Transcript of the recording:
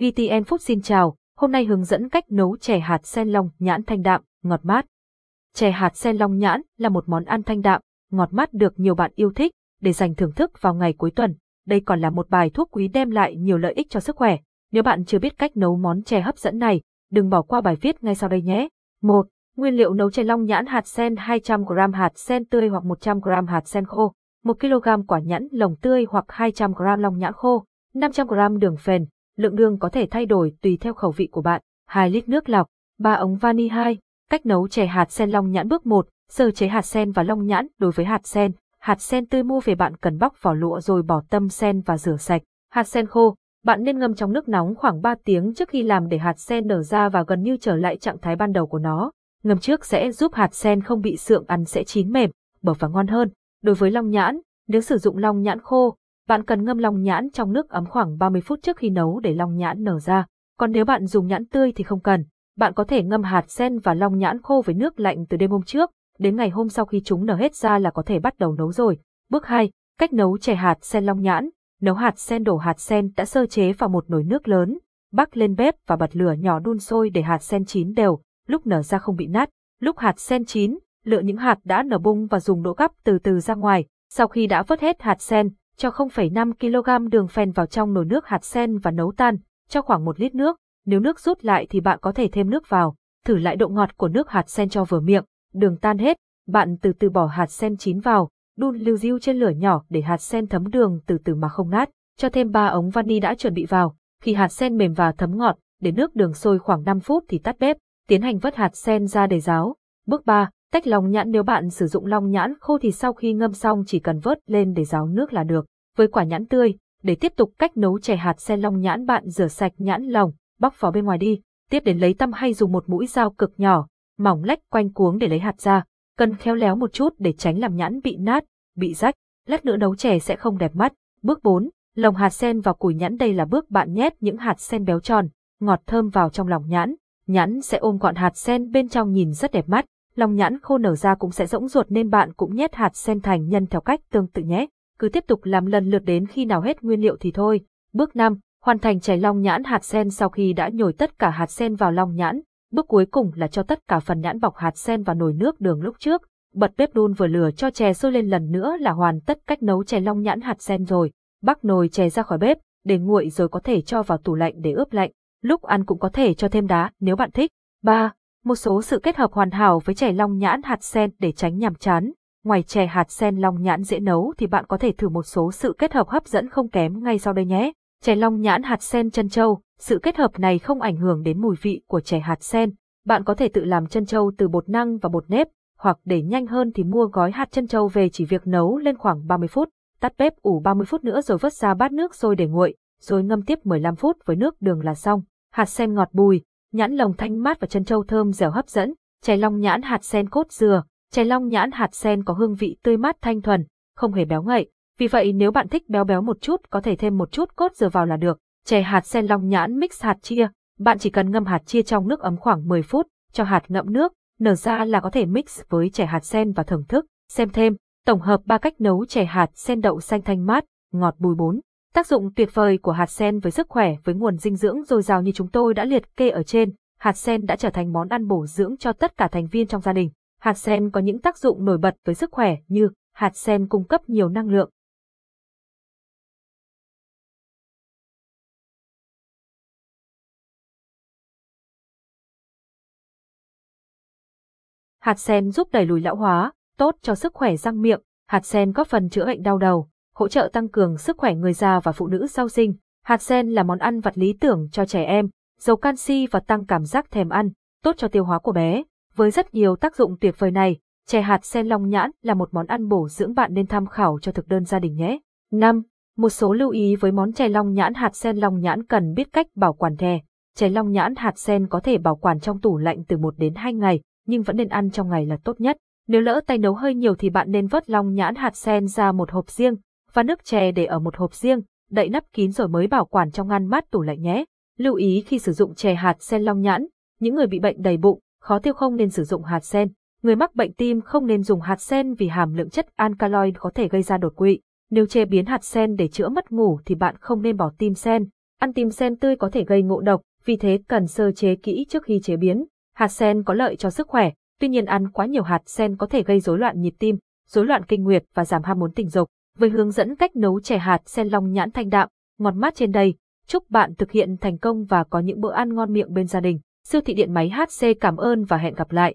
VTN Food xin chào, hôm nay hướng dẫn cách nấu chè hạt sen long nhãn thanh đạm, ngọt mát. Chè hạt sen long nhãn là một món ăn thanh đạm, ngọt mát được nhiều bạn yêu thích để dành thưởng thức vào ngày cuối tuần. Đây còn là một bài thuốc quý đem lại nhiều lợi ích cho sức khỏe. Nếu bạn chưa biết cách nấu món chè hấp dẫn này, đừng bỏ qua bài viết ngay sau đây nhé. 1. Nguyên liệu nấu chè long nhãn hạt sen 200g hạt sen tươi hoặc 100g hạt sen khô, 1kg quả nhãn lồng tươi hoặc 200g long nhãn khô, 500g đường phèn, lượng đường có thể thay đổi tùy theo khẩu vị của bạn, 2 lít nước lọc, 3 ống vani 2. Cách nấu chè hạt sen long nhãn bước 1, sơ chế hạt sen và long nhãn đối với hạt sen. Hạt sen tươi mua về bạn cần bóc vỏ lụa rồi bỏ tâm sen và rửa sạch. Hạt sen khô, bạn nên ngâm trong nước nóng khoảng 3 tiếng trước khi làm để hạt sen nở ra và gần như trở lại trạng thái ban đầu của nó. Ngâm trước sẽ giúp hạt sen không bị sượng ăn sẽ chín mềm, bở và ngon hơn. Đối với long nhãn, nếu sử dụng long nhãn khô, bạn cần ngâm long nhãn trong nước ấm khoảng 30 phút trước khi nấu để long nhãn nở ra. Còn nếu bạn dùng nhãn tươi thì không cần. Bạn có thể ngâm hạt sen và long nhãn khô với nước lạnh từ đêm hôm trước, đến ngày hôm sau khi chúng nở hết ra là có thể bắt đầu nấu rồi. Bước 2. Cách nấu chè hạt sen long nhãn. Nấu hạt sen đổ hạt sen đã sơ chế vào một nồi nước lớn, bắc lên bếp và bật lửa nhỏ đun sôi để hạt sen chín đều, lúc nở ra không bị nát. Lúc hạt sen chín, lựa những hạt đã nở bung và dùng đũa gắp từ từ ra ngoài. Sau khi đã vớt hết hạt sen, cho 0,5 kg đường phèn vào trong nồi nước hạt sen và nấu tan, cho khoảng 1 lít nước. Nếu nước rút lại thì bạn có thể thêm nước vào, thử lại độ ngọt của nước hạt sen cho vừa miệng, đường tan hết, bạn từ từ bỏ hạt sen chín vào, đun lưu diêu trên lửa nhỏ để hạt sen thấm đường từ từ mà không nát, cho thêm 3 ống vani đã chuẩn bị vào, khi hạt sen mềm và thấm ngọt, để nước đường sôi khoảng 5 phút thì tắt bếp, tiến hành vớt hạt sen ra để ráo. Bước 3, tách lòng nhãn nếu bạn sử dụng long nhãn khô thì sau khi ngâm xong chỉ cần vớt lên để ráo nước là được. Với quả nhãn tươi, để tiếp tục cách nấu chè hạt sen long nhãn bạn rửa sạch nhãn lòng, bóc vỏ bên ngoài đi, tiếp đến lấy tăm hay dùng một mũi dao cực nhỏ, mỏng lách quanh cuống để lấy hạt ra, cần khéo léo một chút để tránh làm nhãn bị nát, bị rách, lát nữa nấu chè sẽ không đẹp mắt. Bước 4, lồng hạt sen vào củi nhãn đây là bước bạn nhét những hạt sen béo tròn, ngọt thơm vào trong lòng nhãn, nhãn sẽ ôm gọn hạt sen bên trong nhìn rất đẹp mắt, lòng nhãn khô nở ra cũng sẽ rỗng ruột nên bạn cũng nhét hạt sen thành nhân theo cách tương tự nhé cứ tiếp tục làm lần lượt đến khi nào hết nguyên liệu thì thôi. Bước 5, hoàn thành chảy long nhãn hạt sen sau khi đã nhồi tất cả hạt sen vào long nhãn. Bước cuối cùng là cho tất cả phần nhãn bọc hạt sen vào nồi nước đường lúc trước. Bật bếp đun vừa lửa cho chè sôi lên lần nữa là hoàn tất cách nấu chè long nhãn hạt sen rồi. Bắc nồi chè ra khỏi bếp, để nguội rồi có thể cho vào tủ lạnh để ướp lạnh. Lúc ăn cũng có thể cho thêm đá nếu bạn thích. 3. Một số sự kết hợp hoàn hảo với chè long nhãn hạt sen để tránh nhàm chán. Ngoài chè hạt sen long nhãn dễ nấu thì bạn có thể thử một số sự kết hợp hấp dẫn không kém ngay sau đây nhé. Chè long nhãn hạt sen chân châu, sự kết hợp này không ảnh hưởng đến mùi vị của chè hạt sen. Bạn có thể tự làm chân châu từ bột năng và bột nếp, hoặc để nhanh hơn thì mua gói hạt chân châu về chỉ việc nấu lên khoảng 30 phút, tắt bếp ủ 30 phút nữa rồi vớt ra bát nước sôi để nguội, rồi ngâm tiếp 15 phút với nước đường là xong. Hạt sen ngọt bùi, nhãn lồng thanh mát và chân châu thơm dẻo hấp dẫn, chè long nhãn hạt sen cốt dừa, Chè long nhãn hạt sen có hương vị tươi mát thanh thuần, không hề béo ngậy. Vì vậy nếu bạn thích béo béo một chút có thể thêm một chút cốt dừa vào là được. Chè hạt sen long nhãn mix hạt chia, bạn chỉ cần ngâm hạt chia trong nước ấm khoảng 10 phút, cho hạt ngậm nước, nở ra là có thể mix với chè hạt sen và thưởng thức. Xem thêm, tổng hợp ba cách nấu chè hạt sen đậu xanh thanh mát, ngọt bùi bốn. Tác dụng tuyệt vời của hạt sen với sức khỏe với nguồn dinh dưỡng dồi dào như chúng tôi đã liệt kê ở trên, hạt sen đã trở thành món ăn bổ dưỡng cho tất cả thành viên trong gia đình. Hạt sen có những tác dụng nổi bật với sức khỏe như hạt sen cung cấp nhiều năng lượng. Hạt sen giúp đẩy lùi lão hóa, tốt cho sức khỏe răng miệng, hạt sen có phần chữa bệnh đau đầu, hỗ trợ tăng cường sức khỏe người già và phụ nữ sau sinh. Hạt sen là món ăn vặt lý tưởng cho trẻ em, giàu canxi và tăng cảm giác thèm ăn, tốt cho tiêu hóa của bé. Với rất nhiều tác dụng tuyệt vời này, chè hạt sen long nhãn là một món ăn bổ dưỡng bạn nên tham khảo cho thực đơn gia đình nhé. 5. Một số lưu ý với món chè long nhãn hạt sen long nhãn cần biết cách bảo quản chè. Chè long nhãn hạt sen có thể bảo quản trong tủ lạnh từ 1 đến 2 ngày, nhưng vẫn nên ăn trong ngày là tốt nhất. Nếu lỡ tay nấu hơi nhiều thì bạn nên vớt long nhãn hạt sen ra một hộp riêng, và nước chè để ở một hộp riêng, đậy nắp kín rồi mới bảo quản trong ngăn mát tủ lạnh nhé. Lưu ý khi sử dụng chè hạt sen long nhãn, những người bị bệnh đầy bụng, khó tiêu không nên sử dụng hạt sen. Người mắc bệnh tim không nên dùng hạt sen vì hàm lượng chất alkaloid có thể gây ra đột quỵ. Nếu chế biến hạt sen để chữa mất ngủ thì bạn không nên bỏ tim sen. Ăn tim sen tươi có thể gây ngộ độc, vì thế cần sơ chế kỹ trước khi chế biến. Hạt sen có lợi cho sức khỏe, tuy nhiên ăn quá nhiều hạt sen có thể gây rối loạn nhịp tim, rối loạn kinh nguyệt và giảm ham muốn tình dục. Với hướng dẫn cách nấu chè hạt sen long nhãn thanh đạm, ngọt mát trên đây, chúc bạn thực hiện thành công và có những bữa ăn ngon miệng bên gia đình. Siêu thị điện máy HC cảm ơn và hẹn gặp lại.